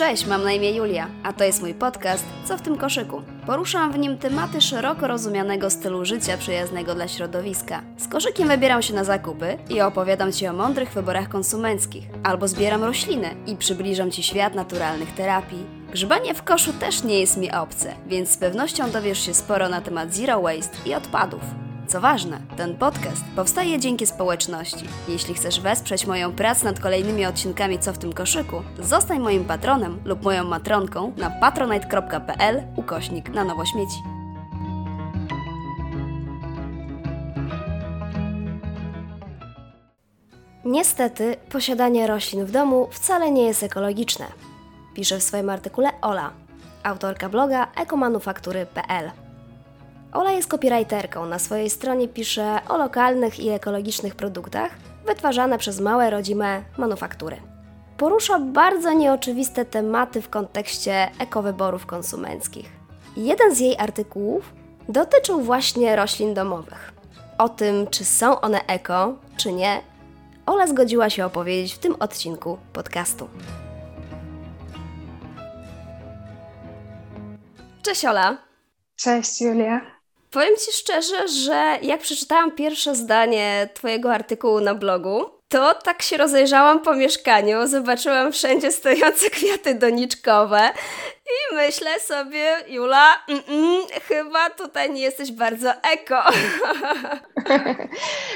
Cześć, mam na imię Julia, a to jest mój podcast Co w tym koszyku? Poruszam w nim tematy szeroko rozumianego stylu życia przyjaznego dla środowiska. Z koszykiem wybieram się na zakupy i opowiadam Ci o mądrych wyborach konsumenckich, albo zbieram rośliny i przybliżam Ci świat naturalnych terapii. Grzebanie w koszu też nie jest mi obce, więc z pewnością dowiesz się sporo na temat zero waste i odpadów. Co ważne, ten podcast powstaje dzięki społeczności. Jeśli chcesz wesprzeć moją pracę nad kolejnymi odcinkami Co w tym koszyku, zostań moim patronem lub moją matronką na patronite.pl ukośnik na nowo śmieci. Niestety, posiadanie roślin w domu wcale nie jest ekologiczne. Pisze w swoim artykule Ola, autorka bloga ekomanufaktury.pl. Ola jest copywriterką. Na swojej stronie pisze o lokalnych i ekologicznych produktach wytwarzane przez małe rodzime manufaktury. Porusza bardzo nieoczywiste tematy w kontekście ekowyborów konsumenckich. Jeden z jej artykułów dotyczył właśnie roślin domowych. O tym, czy są one eko, czy nie, Ola zgodziła się opowiedzieć w tym odcinku podcastu. Cześć Ola. Cześć Julia. Powiem Ci szczerze, że jak przeczytałam pierwsze zdanie Twojego artykułu na blogu, to tak się rozejrzałam po mieszkaniu, zobaczyłam wszędzie stojące kwiaty doniczkowe i myślę sobie, Jula, mm -mm, chyba tutaj nie jesteś bardzo eko.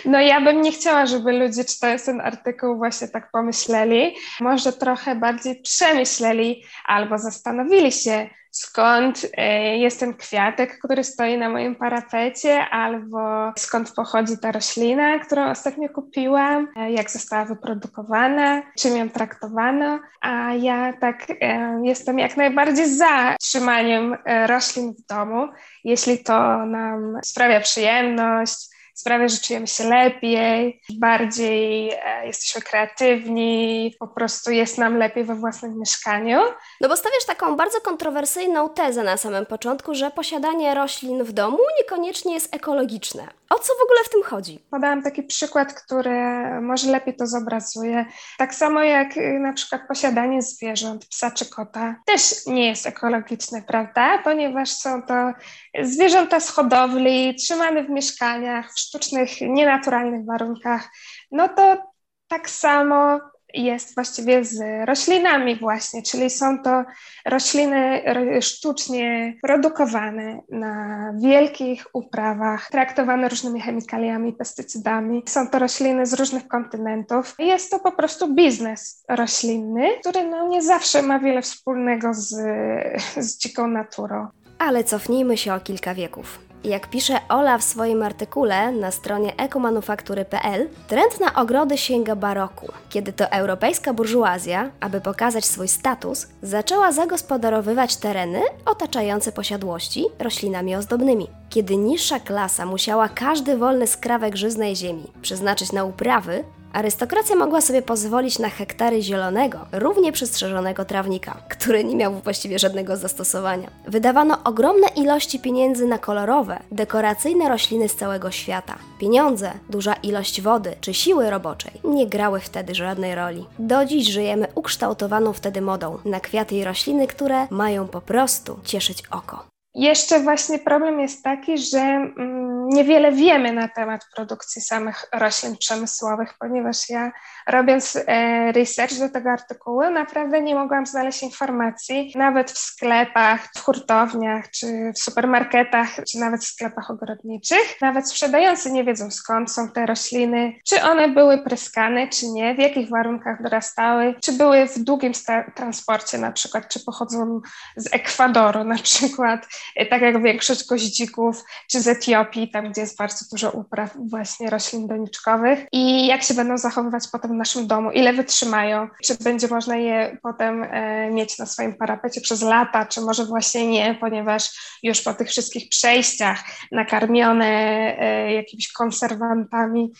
No ja bym nie chciała, żeby ludzie czytając ten artykuł właśnie tak pomyśleli. Może trochę bardziej przemyśleli albo zastanowili się, skąd e, jest ten kwiatek, który stoi na moim parapecie, albo skąd pochodzi ta roślina, którą ostatnio kupiłam, e, jak została wyprodukowana, czym ją traktowano. A ja tak e, jestem jak najbardziej za trzymaniem roślin w domu, jeśli to nam sprawia przyjemność sprawia, że czujemy się lepiej, bardziej e, jesteśmy kreatywni, po prostu jest nam lepiej we własnym mieszkaniu. No bo stawiasz taką bardzo kontrowersyjną tezę na samym początku, że posiadanie roślin w domu niekoniecznie jest ekologiczne. O co w ogóle w tym chodzi? Podałam taki przykład, który może lepiej to zobrazuje. Tak samo jak y, na przykład posiadanie zwierząt, psa czy kota, też nie jest ekologiczne, prawda? Ponieważ są to zwierzęta z hodowli, trzymane w mieszkaniach, w sztucznych, nienaturalnych warunkach. No to tak samo jest właściwie z roślinami właśnie, czyli są to rośliny sztucznie produkowane na wielkich uprawach, traktowane różnymi chemikaliami, pestycydami. Są to rośliny z różnych kontynentów. Jest to po prostu biznes roślinny, który no nie zawsze ma wiele wspólnego z, z dziką naturą. Ale cofnijmy się o kilka wieków. Jak pisze Ola w swoim artykule na stronie ekomanufaktury.pl, trend na ogrody sięga baroku, kiedy to europejska burżuazja, aby pokazać swój status, zaczęła zagospodarowywać tereny otaczające posiadłości roślinami ozdobnymi. Kiedy niższa klasa musiała każdy wolny skrawek żyznej ziemi przeznaczyć na uprawy, Arystokracja mogła sobie pozwolić na hektary zielonego, równie przystrzeżonego trawnika, który nie miał właściwie żadnego zastosowania. Wydawano ogromne ilości pieniędzy na kolorowe, dekoracyjne rośliny z całego świata. Pieniądze, duża ilość wody czy siły roboczej nie grały wtedy żadnej roli. Do dziś żyjemy ukształtowaną wtedy modą na kwiaty i rośliny, które mają po prostu cieszyć oko. Jeszcze właśnie problem jest taki, że mm, niewiele wiemy na temat produkcji samych roślin przemysłowych, ponieważ ja robiąc e, research do tego artykułu naprawdę nie mogłam znaleźć informacji, nawet w sklepach, w hurtowniach, czy w supermarketach, czy nawet w sklepach ogrodniczych. Nawet sprzedający nie wiedzą skąd są te rośliny, czy one były pryskane, czy nie, w jakich warunkach dorastały, czy były w długim transporcie na przykład, czy pochodzą z Ekwadoru na przykład tak jak większość goździków, czy z Etiopii, tam gdzie jest bardzo dużo upraw właśnie roślin doniczkowych i jak się będą zachowywać potem w naszym domu, ile wytrzymają, czy będzie można je potem e, mieć na swoim parapecie przez lata, czy może właśnie nie, ponieważ już po tych wszystkich przejściach nakarmione e, jakimiś konserwantami,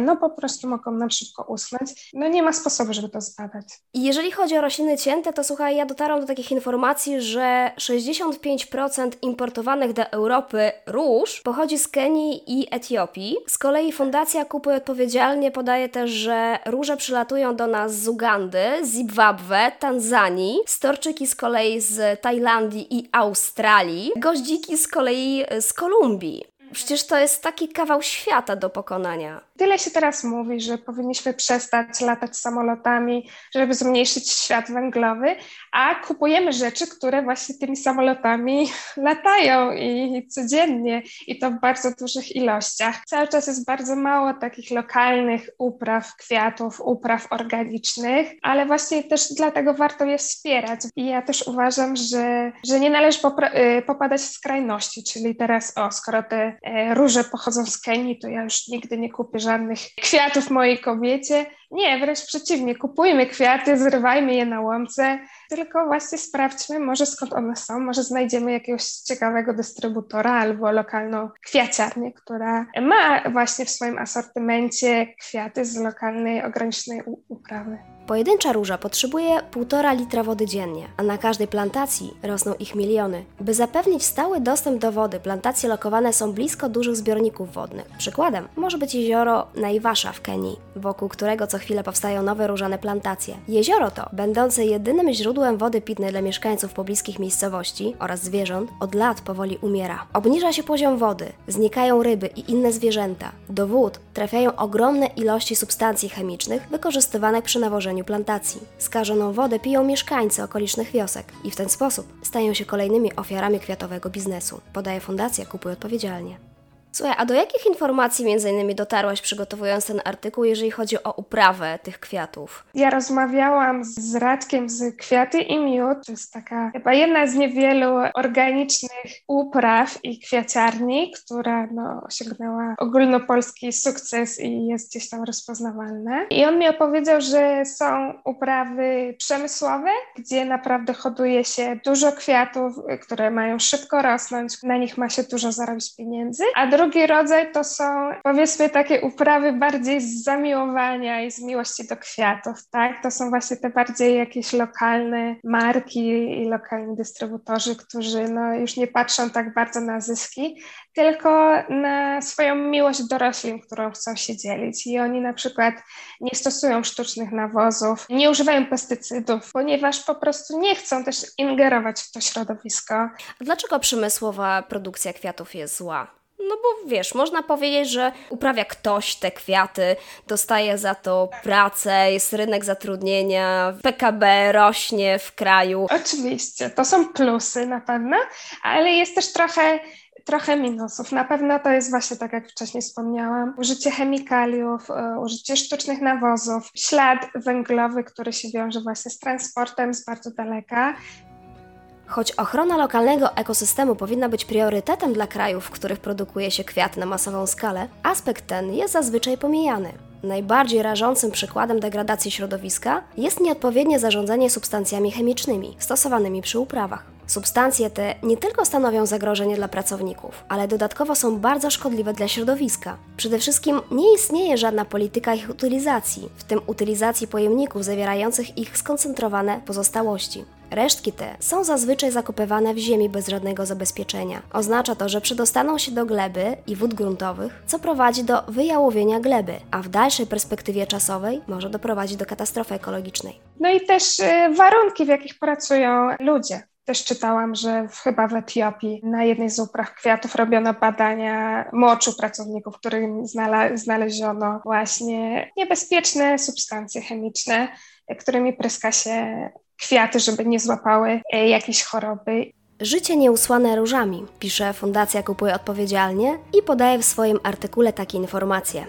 no po prostu mogą nam szybko usnąć. No nie ma sposobu, żeby to zbadać. Jeżeli chodzi o rośliny cięte, to słuchaj, ja dotarłam do takich informacji, że 65% importowanych do Europy róż pochodzi z Kenii i Etiopii. Z kolei Fundacja Kupuj Odpowiedzialnie podaje też, że róże przylatują do nas z Ugandy, Zimbabwe, Tanzanii, storczyki z kolei z Tajlandii i Australii, goździki z kolei z Kolumbii. Przecież to jest taki kawał świata do pokonania. Tyle się teraz mówi, że powinniśmy przestać latać samolotami, żeby zmniejszyć świat węglowy, a kupujemy rzeczy, które właśnie tymi samolotami latają i codziennie i to w bardzo dużych ilościach. Cały czas jest bardzo mało takich lokalnych upraw kwiatów, upraw organicznych, ale właśnie też dlatego warto je wspierać. I ja też uważam, że, że nie należy y, popadać w skrajności, czyli teraz o, skoro te róże pochodzą z Kenii, to ja już nigdy nie kupię żadnych kwiatów mojej kobiecie. Nie, wręcz przeciwnie, kupujmy kwiaty, zrywajmy je na łące, tylko właśnie sprawdźmy może skąd one są, może znajdziemy jakiegoś ciekawego dystrybutora albo lokalną kwiaciarnię, która ma właśnie w swoim asortymencie kwiaty z lokalnej, ograniczonej uprawy. Pojedyncza róża potrzebuje 1,5 litra wody dziennie, a na każdej plantacji rosną ich miliony. By zapewnić stały dostęp do wody, plantacje lokowane są blisko dużych zbiorników wodnych. Przykładem może być jezioro Naivasha w Kenii, wokół którego co chwilę powstają nowe różane plantacje. Jezioro to, będące jedynym źródłem wody pitnej dla mieszkańców pobliskich miejscowości oraz zwierząt, od lat powoli umiera. Obniża się poziom wody, znikają ryby i inne zwierzęta. Do wód trafiają ogromne ilości substancji chemicznych wykorzystywanych przy nawożeniu plantacji. Skażoną wodę piją mieszkańcy okolicznych wiosek i w ten sposób stają się kolejnymi ofiarami kwiatowego biznesu, podaje Fundacja Kupuj Odpowiedzialnie. Słuchaj, a do jakich informacji między innymi dotarłaś przygotowując ten artykuł, jeżeli chodzi o uprawę tych kwiatów? Ja rozmawiałam z Radkiem z Kwiaty i Miód. To jest taka chyba jedna z niewielu organicznych upraw i kwiaciarni, która no, osiągnęła ogólnopolski sukces i jest gdzieś tam rozpoznawalna. I on mi opowiedział, że są uprawy przemysłowe, gdzie naprawdę hoduje się dużo kwiatów, które mają szybko rosnąć, na nich ma się dużo zarobić pieniędzy, a drugi rodzaj to są powiedzmy takie uprawy bardziej z zamiłowania i z miłości do kwiatów, tak? To są właśnie te bardziej jakieś lokalne marki i lokalni dystrybutorzy, którzy no już nie patrzą tak bardzo na zyski, tylko na swoją miłość do roślin, którą chcą się dzielić. I oni na przykład nie stosują sztucznych nawozów, nie używają pestycydów, ponieważ po prostu nie chcą też ingerować w to środowisko. A dlaczego przemysłowa produkcja kwiatów jest zła? No bo wiesz, można powiedzieć, że uprawia ktoś te kwiaty, dostaje za to pracę, jest rynek zatrudnienia, PKB rośnie w kraju. Oczywiście, to są plusy na pewno, ale jest też trochę trochę minusów. Na pewno to jest właśnie tak, jak wcześniej wspomniałam, użycie chemikaliów, e, użycie sztucznych nawozów, ślad węglowy, który się wiąże właśnie z transportem z bardzo daleka, Choć ochrona lokalnego ekosystemu powinna być priorytetem dla krajów, w których produkuje się kwiaty na masową skalę, aspekt ten jest zazwyczaj pomijany. Najbardziej rażącym przykładem degradacji środowiska jest nieodpowiednie zarządzanie substancjami chemicznymi stosowanymi przy uprawach. Substancje te nie tylko stanowią zagrożenie dla pracowników, ale dodatkowo są bardzo szkodliwe dla środowiska. Przede wszystkim nie istnieje żadna polityka ich utylizacji, w tym utylizacji pojemników zawierających ich skoncentrowane pozostałości. Resztki te są zazwyczaj zakopywane w ziemi bez żadnego zabezpieczenia. Oznacza to, że przedostaną się do gleby i wód gruntowych, co prowadzi do wyjałowienia gleby, a w dalszej perspektywie czasowej może doprowadzić do katastrofy ekologicznej. No i też y, warunki, w jakich pracują ludzie. Też czytałam, że w, chyba w Etiopii na jednej z upraw kwiatów robiono badania moczu pracowników, którym znale, znaleziono właśnie niebezpieczne substancje chemiczne, którymi pryska się kwiaty, żeby nie złapały e, jakiejś choroby. Życie nieusłane różami, pisze Fundacja Kupuje Odpowiedzialnie i podaje w swoim artykule takie informacje.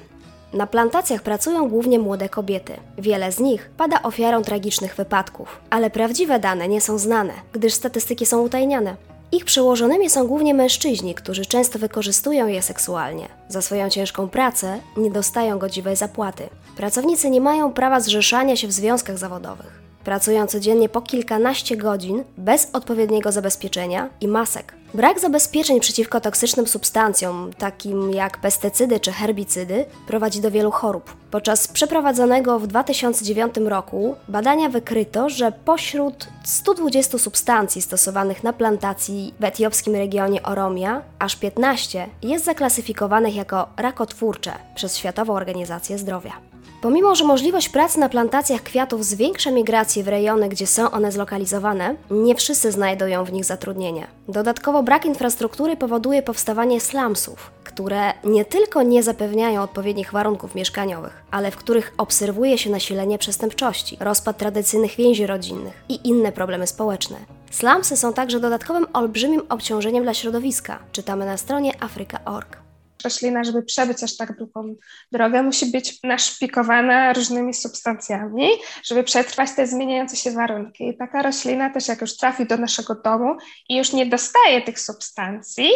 Na plantacjach pracują głównie młode kobiety. Wiele z nich pada ofiarą tragicznych wypadków, ale prawdziwe dane nie są znane, gdyż statystyki są utajniane. Ich przełożonymi są głównie mężczyźni, którzy często wykorzystują je seksualnie. Za swoją ciężką pracę nie dostają godziwej zapłaty. Pracownicy nie mają prawa zrzeszania się w związkach zawodowych. Pracują codziennie po kilkanaście godzin bez odpowiedniego zabezpieczenia i masek. Brak zabezpieczeń przeciwko toksycznym substancjom, takim jak pestycydy czy herbicydy, prowadzi do wielu chorób. Podczas przeprowadzonego w 2009 roku badania wykryto, że pośród 120 substancji stosowanych na plantacji w etiopskim regionie Oromia, aż 15 jest zaklasyfikowanych jako rakotwórcze przez Światową Organizację Zdrowia. Pomimo, że możliwość pracy na plantacjach kwiatów zwiększa migrację w rejony, gdzie są one zlokalizowane, nie wszyscy znajdują w nich zatrudnienie. Dodatkowo brak infrastruktury powoduje powstawanie slumsów, które nie tylko nie zapewniają odpowiednich warunków mieszkaniowych, ale w których obserwuje się nasilenie przestępczości, rozpad tradycyjnych więzi rodzinnych i inne problemy społeczne. Slumsy są także dodatkowym olbrzymim obciążeniem dla środowiska, czytamy na stronie africa.org roślina, żeby przebyć aż tak długą drogę, musi być naszpikowana różnymi substancjami, żeby przetrwać te zmieniające się warunki. I taka roślina też jak już trafi do naszego domu i już nie dostaje tych substancji,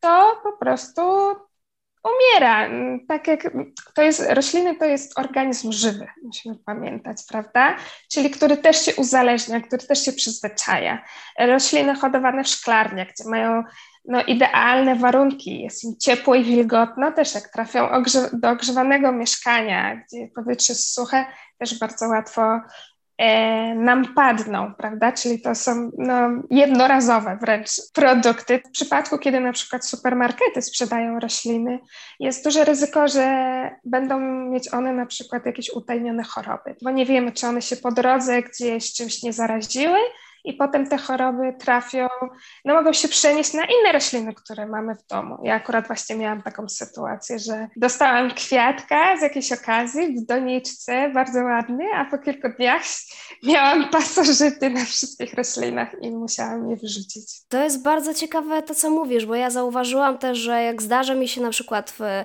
to po prostu umiera. Tak jak to jest, rośliny to jest organizm żywy, musimy pamiętać, prawda? Czyli który też się uzależnia, który też się przyzwyczaja. Rośliny hodowane w szklarniach, gdzie mają no, idealne warunki, jest im ciepło i wilgotno, też jak trafią do ogrzewanego mieszkania, gdzie powietrze jest suche, też bardzo łatwo e, nam padną, prawda? Czyli to są no, jednorazowe wręcz produkty. W przypadku, kiedy na przykład supermarkety sprzedają rośliny, jest duże ryzyko, że będą mieć one na przykład jakieś utajnione choroby, bo nie wiemy, czy one się po drodze gdzieś czymś nie zaraziły, i potem te choroby trafią, no mogą się przenieść na inne rośliny, które mamy w domu. Ja akurat właśnie miałam taką sytuację, że dostałam kwiatka z jakiejś okazji w doniczce, bardzo ładny, a po kilku dniach miałam pasożyty na wszystkich roślinach i musiałam je wyrzucić. To jest bardzo ciekawe to, co mówisz, bo ja zauważyłam też, że jak zdarza mi się na przykład w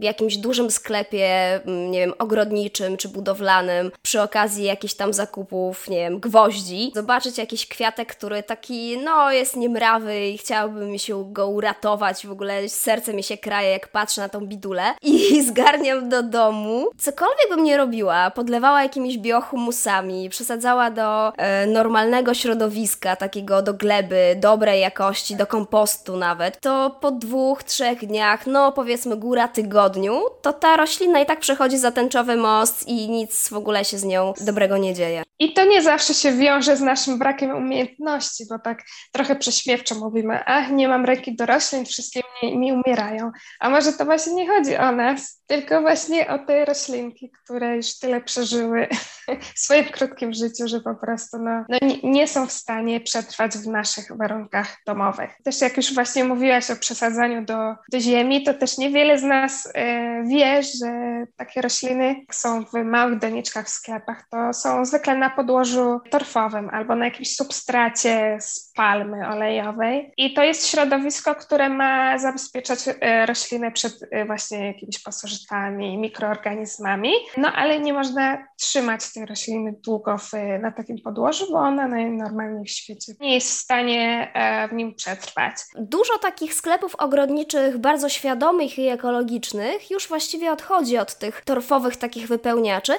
jakimś dużym sklepie, nie wiem, ogrodniczym czy budowlanym, przy okazji jakichś tam zakupów, nie wiem, gwoździ, zobaczyć jak jakiś kwiatek, który taki, no, jest niemrawy i chciałabym się go uratować. W ogóle serce mi się kraje, jak patrzę na tą bidulę i zgarniam do domu. Cokolwiek bym nie robiła, podlewała jakimiś biohumusami, przesadzała do e, normalnego środowiska, takiego do gleby, dobrej jakości, do kompostu nawet, to po dwóch, trzech dniach, no powiedzmy góra tygodniu, to ta roślina i tak przechodzi za tęczowy most i nic w ogóle się z nią dobrego nie dzieje. I to nie zawsze się wiąże z naszym brakiem umiejętności, bo tak trochę prześmiewczo mówimy, ach, nie mam ręki do roślin, wszystkie mi, mi umierają. A może to właśnie nie chodzi o nas, tylko właśnie o te roślinki, które już tyle przeżyły w swoim krótkim życiu, że po prostu no, no nie, nie, są w stanie przetrwać w naszych warunkach domowych. Też jak już właśnie mówiłaś o przesadzaniu do, do ziemi, to też niewiele z nas e, wie, że takie rośliny są w małych doniczkach w sklepach, to są zwykle na podłożu torfowym albo na jakimś substracie z palmy olejowej. I to jest środowisko, które ma zabezpieczać e, roślinę przed e, właśnie jakimiś pasożytami, mikroorganizmami. No ale nie można trzymać tej rośliny długo w, na takim podłożu, bo ona najnormalniej w świecie nie jest w stanie e, w nim przetrwać. Dużo takich sklepów ogrodniczych, bardzo świadomych i ekologicznych, już właściwie odchodzi od tych torfowych takich wypełniaczy,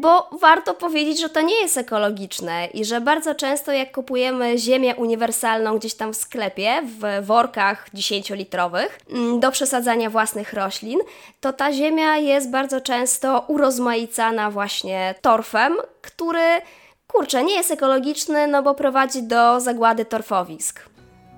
bo warto powiedzieć, że to nie jest ekologiczne i że bardzo często jak kupujemy ziemię uniwersalną gdzieś tam w sklepie, w workach 10-litrowych mm, do przesadzania własnych roślin, to ta ziemia jest bardzo często urozmaicana właśnie torfem, który kurczę, nie jest ekologiczny, no bo prowadzi do zagłady torfowisk.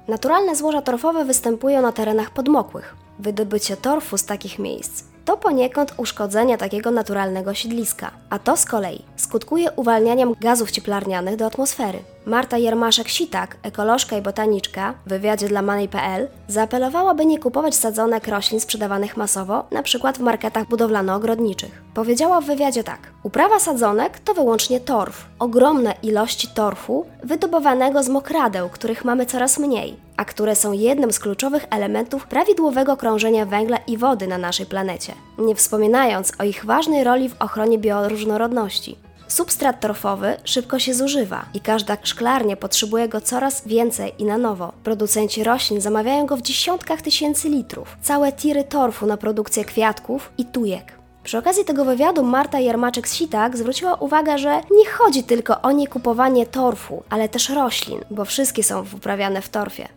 Naturalne złoża torfowe występują na terenach podmokłych. Wydobycie torfu z takich miejsc to poniekąd uszkodzenie takiego naturalnego siedliska, a to z kolei skutkuje uwalnianiem gazów cieplarnianych do atmosfery. Marta Jermaszek-Sitak, ekolożka i botaniczka, w wywiadzie dla Money.pl zaapelowała, by nie kupować sadzonek roślin sprzedawanych masowo, np. w marketach budowlano-ogrodniczych. Powiedziała w wywiadzie tak: Uprawa sadzonek to wyłącznie torf, ogromne ilości torfu wydobywanego z mokradeł, których mamy coraz mniej, a które są jednym z kluczowych elementów prawidłowego krążenia węgla i wody na naszej planecie, nie wspominając o ich ważnej roli w ochronie bioróżnorodności. Substrat torfowy szybko się zużywa i każda szklarnia potrzebuje go coraz więcej i na nowo. Producenci roślin zamawiają go w dziesiątkach tysięcy litrów. Całe tiry torfu na produkcję kwiatków i tujek. Przy okazji tego wywiadu Marta Jarmaczek-Sitak zwróciła uwagę, że nie chodzi tylko o niekupowanie torfu, ale też roślin, bo wszystkie są uprawiane w torfie.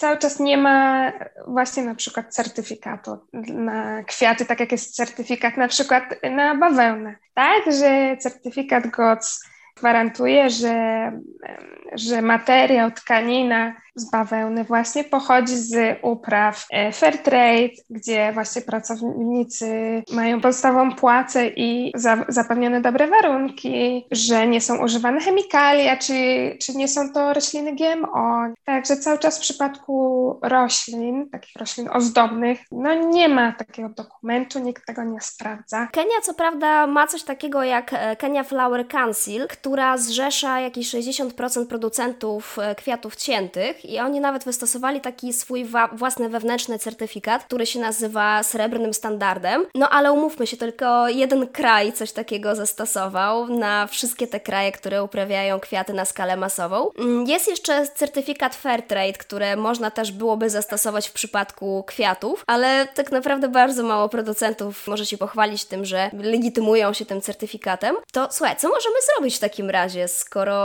Cały czas nie ma właśnie na przykład certyfikatu na kwiaty, tak jak jest certyfikat na przykład na bawełnę, tak, że certyfikat GOTS gwarantuje, że, że materiał, tkanina z bawełny właśnie pochodzi z upraw e, fair trade, gdzie właśnie pracownicy mają podstawową płacę i za, zapewnione dobre warunki, że nie są używane chemikalia, czy, czy nie są to rośliny GMO. Także cały czas w przypadku roślin, takich roślin ozdobnych, no nie ma takiego dokumentu, nikt tego nie sprawdza. Kenia co prawda ma coś takiego jak e, Kenya Flower Council, która zrzesza jakieś 60% producentów e, kwiatów ciętych i oni nawet wystosowali taki swój własny wewnętrzny certyfikat, który się nazywa srebrnym standardem. No ale umówmy się, tylko jeden kraj coś takiego zastosował na wszystkie te kraje, które uprawiają kwiaty na skalę masową. Mm, jest jeszcze certyfikat Fairtrade, które można też byłoby zastosować w przypadku kwiatów, ale tak naprawdę bardzo mało producentów może się pochwalić tym, że legitymują się tym certyfikatem. To słuchaj, co możemy zrobić w takim razie, skoro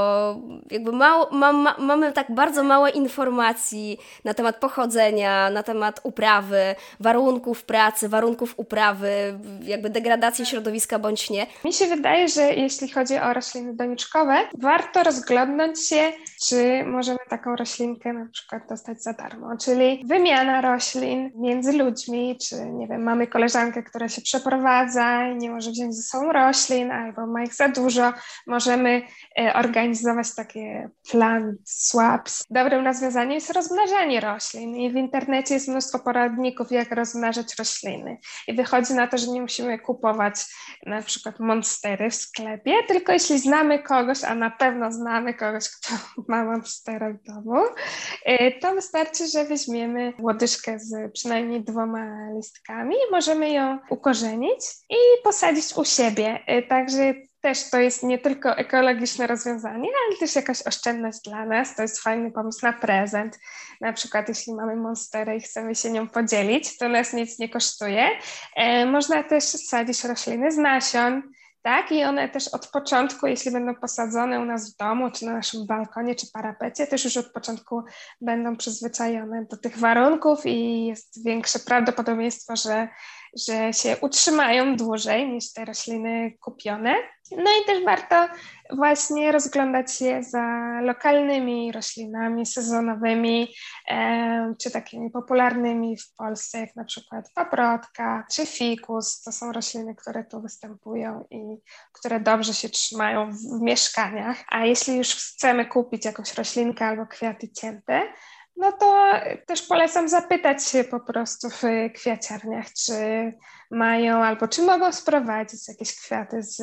jakby mało, ma, ma, mamy tak bardzo małe informacji na temat pochodzenia, na temat uprawy, warunków pracy, warunków uprawy, jakby degradacji środowiska bądź nie. Mi się wydaje, że jeśli chodzi o rośliny doniczkowe, warto rozglądnąć się, czy możemy taką roślinkę na przykład dostać za darmo, czyli wymiana roślin między ludźmi, czy nie wiem, mamy koleżankę, która się przeprowadza i nie może wziąć ze sobą roślin, albo ma ich za dużo, możemy e, organizować takie plant swaps. Dobrym rozwiązaniem jest rozmnażanie roślin i w internecie jest mnóstwo poradników, jak rozmnażać rośliny. I wychodzi na to, że nie musimy kupować na przykład monstery w sklepie, tylko jeśli znamy kogoś, a na pewno znamy kogoś, kto ma monstera w domu, y, to wystarczy, że weźmiemy łodyżkę z przynajmniej dwoma listkami możemy ją ukorzenić i posadzić u siebie. Y, także też to jest nie tylko ekologiczne rozwiązanie, ale też jakaś oszczędność dla nas. To jest fajny pomysł na prezent. Na przykład, jeśli mamy monsterę i chcemy się nią podzielić, to nas nic nie kosztuje. E, można też sadzić rośliny z nasion. Tak, i one też od początku, jeśli będą posadzone u nas w domu, czy na naszym balkonie, czy parapecie, też już od początku będą przyzwyczajone do tych warunków i jest większe prawdopodobieństwo, że że się utrzymają dłużej niż te rośliny kupione. No i też warto właśnie rozglądać się za lokalnymi roślinami sezonowymi, czy takimi popularnymi w Polsce, jak na przykład paprotka czy fikus. To są rośliny, które tu występują i które dobrze się trzymają w mieszkaniach. A jeśli już chcemy kupić jakąś roślinkę albo kwiaty cięte, no to też polecam zapytać się po prostu w kwiaciarniach, czy mają albo czy mogą sprowadzić jakieś kwiaty z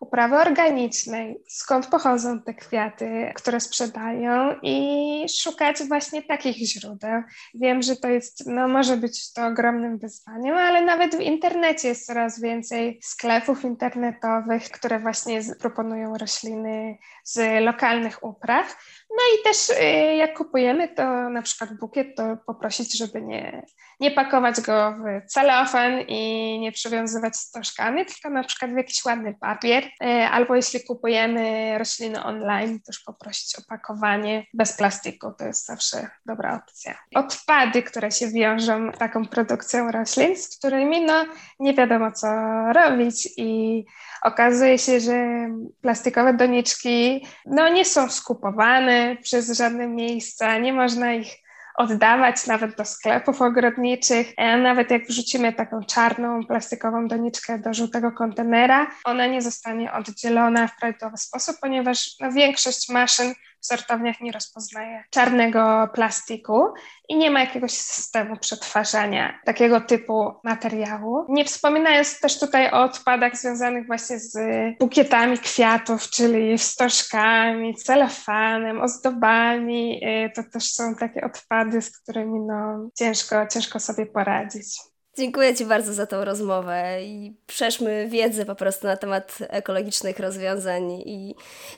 uprawy organicznej, skąd pochodzą te kwiaty, które sprzedają i szukać właśnie takich źródeł. Wiem, że to jest, no może być to ogromnym wyzwaniem, ale nawet w internecie jest coraz więcej sklepów internetowych, które właśnie proponują rośliny z lokalnych upraw. No i też y, jak kupujemy to na przykład bukiet, to poprosić, żeby nie, nie pakować go w celofan i nie przywiązywać stożkami, tylko na przykład w jakiś ładny papier. Y, albo jeśli kupujemy rośliny online, też poprosić o pakowanie bez plastiku. To jest zawsze dobra opcja. Odpady, które się wiążą z taką produkcją roślin, z którymi no, nie wiadomo co robić i okazuje się, że plastikowe doniczki no, nie są skupowane przez żadne miejsca, nie można ich oddawać nawet do sklepów ogrodniczych. E, nawet jak wrzucimy taką czarną plastikową doniczkę do żółtego kontenera, ona nie zostanie oddzielona w prawidłowy sposób, ponieważ no, większość maszyn w sortowniach nie rozpoznaje czarnego plastiku i nie ma jakiegoś systemu przetwarzania takiego typu materiału. Nie wspominając też tutaj o odpadach związanych właśnie z bukietami kwiatów, czyli stożkami, celofanem, ozdobami. Y, to też są takie odpady, z którymi no, ciężko, ciężko sobie poradzić. Dziękuję Ci bardzo za tą rozmowę i przeszmy wiedzę po prostu na temat ekologicznych rozwiązań i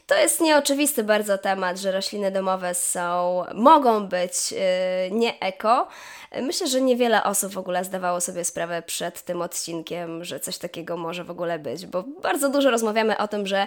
to jest nieoczywisty bardzo temat, że rośliny domowe są, mogą być yy, nie eko. Myślę, że niewiele osób w ogóle zdawało sobie sprawę przed tym odcinkiem, że coś takiego może w ogóle być, bo bardzo dużo rozmawiamy o tym, że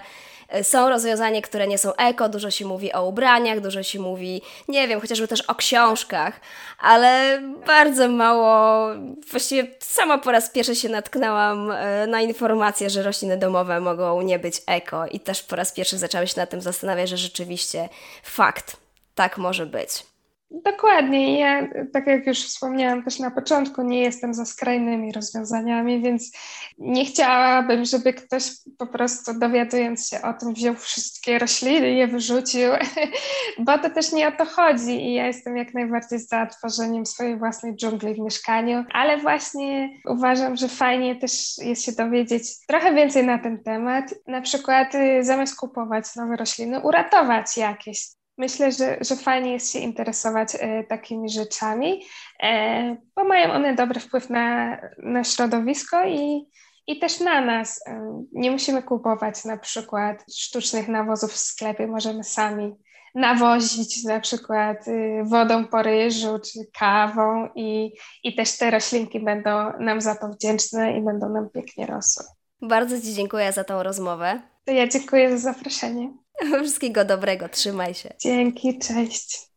y, są rozwiązania, które nie są eko, dużo się mówi o ubraniach, dużo się mówi, nie wiem, chociażby też o książkach, ale bardzo mało, właściwie sama po raz pierwszy się natknęłam e, na informację, że rośliny domowe mogą nie być eko i też po raz pierwszy zaczęłam się nad tym zastanawiać, że rzeczywiście fakt, tak może być. Dokładnie. Ja, tak jak już wspomniałam też na początku, nie jestem za skrajnymi rozwiązaniami, więc nie chciałabym, żeby ktoś po prostu dowiadując się o tym wziął wszystkie rośliny i je wyrzucił, bo to też nie o to chodzi. I ja jestem jak najbardziej za tworzeniem swojej własnej dżungli w mieszkaniu, ale właśnie uważam, że fajnie też jest się dowiedzieć trochę więcej na ten temat, na przykład y, zamiast kupować nowe rośliny, uratować jakieś myślę, że, że fajnie jest się interesować e, takimi rzeczami, e, bo mają one dobry wpływ na, na środowisko i, i też na nas. E, nie musimy kupować na przykład sztucznych nawozów w sklepie, możemy sami nawozić na przykład y, wodą po ryżu czy kawą i, i też te roślinki będą nam za to wdzięczne i będą nam pięknie rosły. Bardzo Ci dziękuję za tą rozmowę. To ja dziękuję za zaproszenie. Wszystkiego dobrego, trzymaj się. Dzięki, cześć.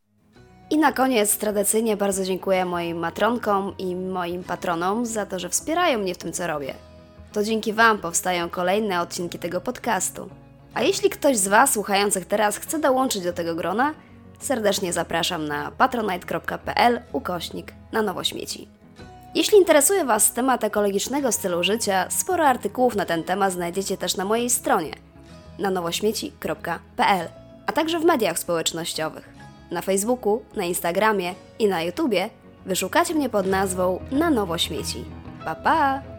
I na koniec tradycyjnie bardzo dziękuję moim matronkom i moim patronom za to, że wspierają mnie w tym, co robię. To dzięki Wam powstają kolejne odcinki tego podcastu. A jeśli ktoś z Was słuchających teraz chce dołączyć do tego grona, serdecznie zapraszam na patronite.pl ukośnik na nowo śmieci. Jeśli interesuje Was temat ekologicznego stylu życia, sporo artykułów na ten temat znajdziecie też na mojej stronie – na nowośmieci.pl, a także w mediach społecznościowych. Na Facebooku, na Instagramie i na YouTubie wyszukacie mnie pod nazwą Na Nowo Śmieci. Pa, pa!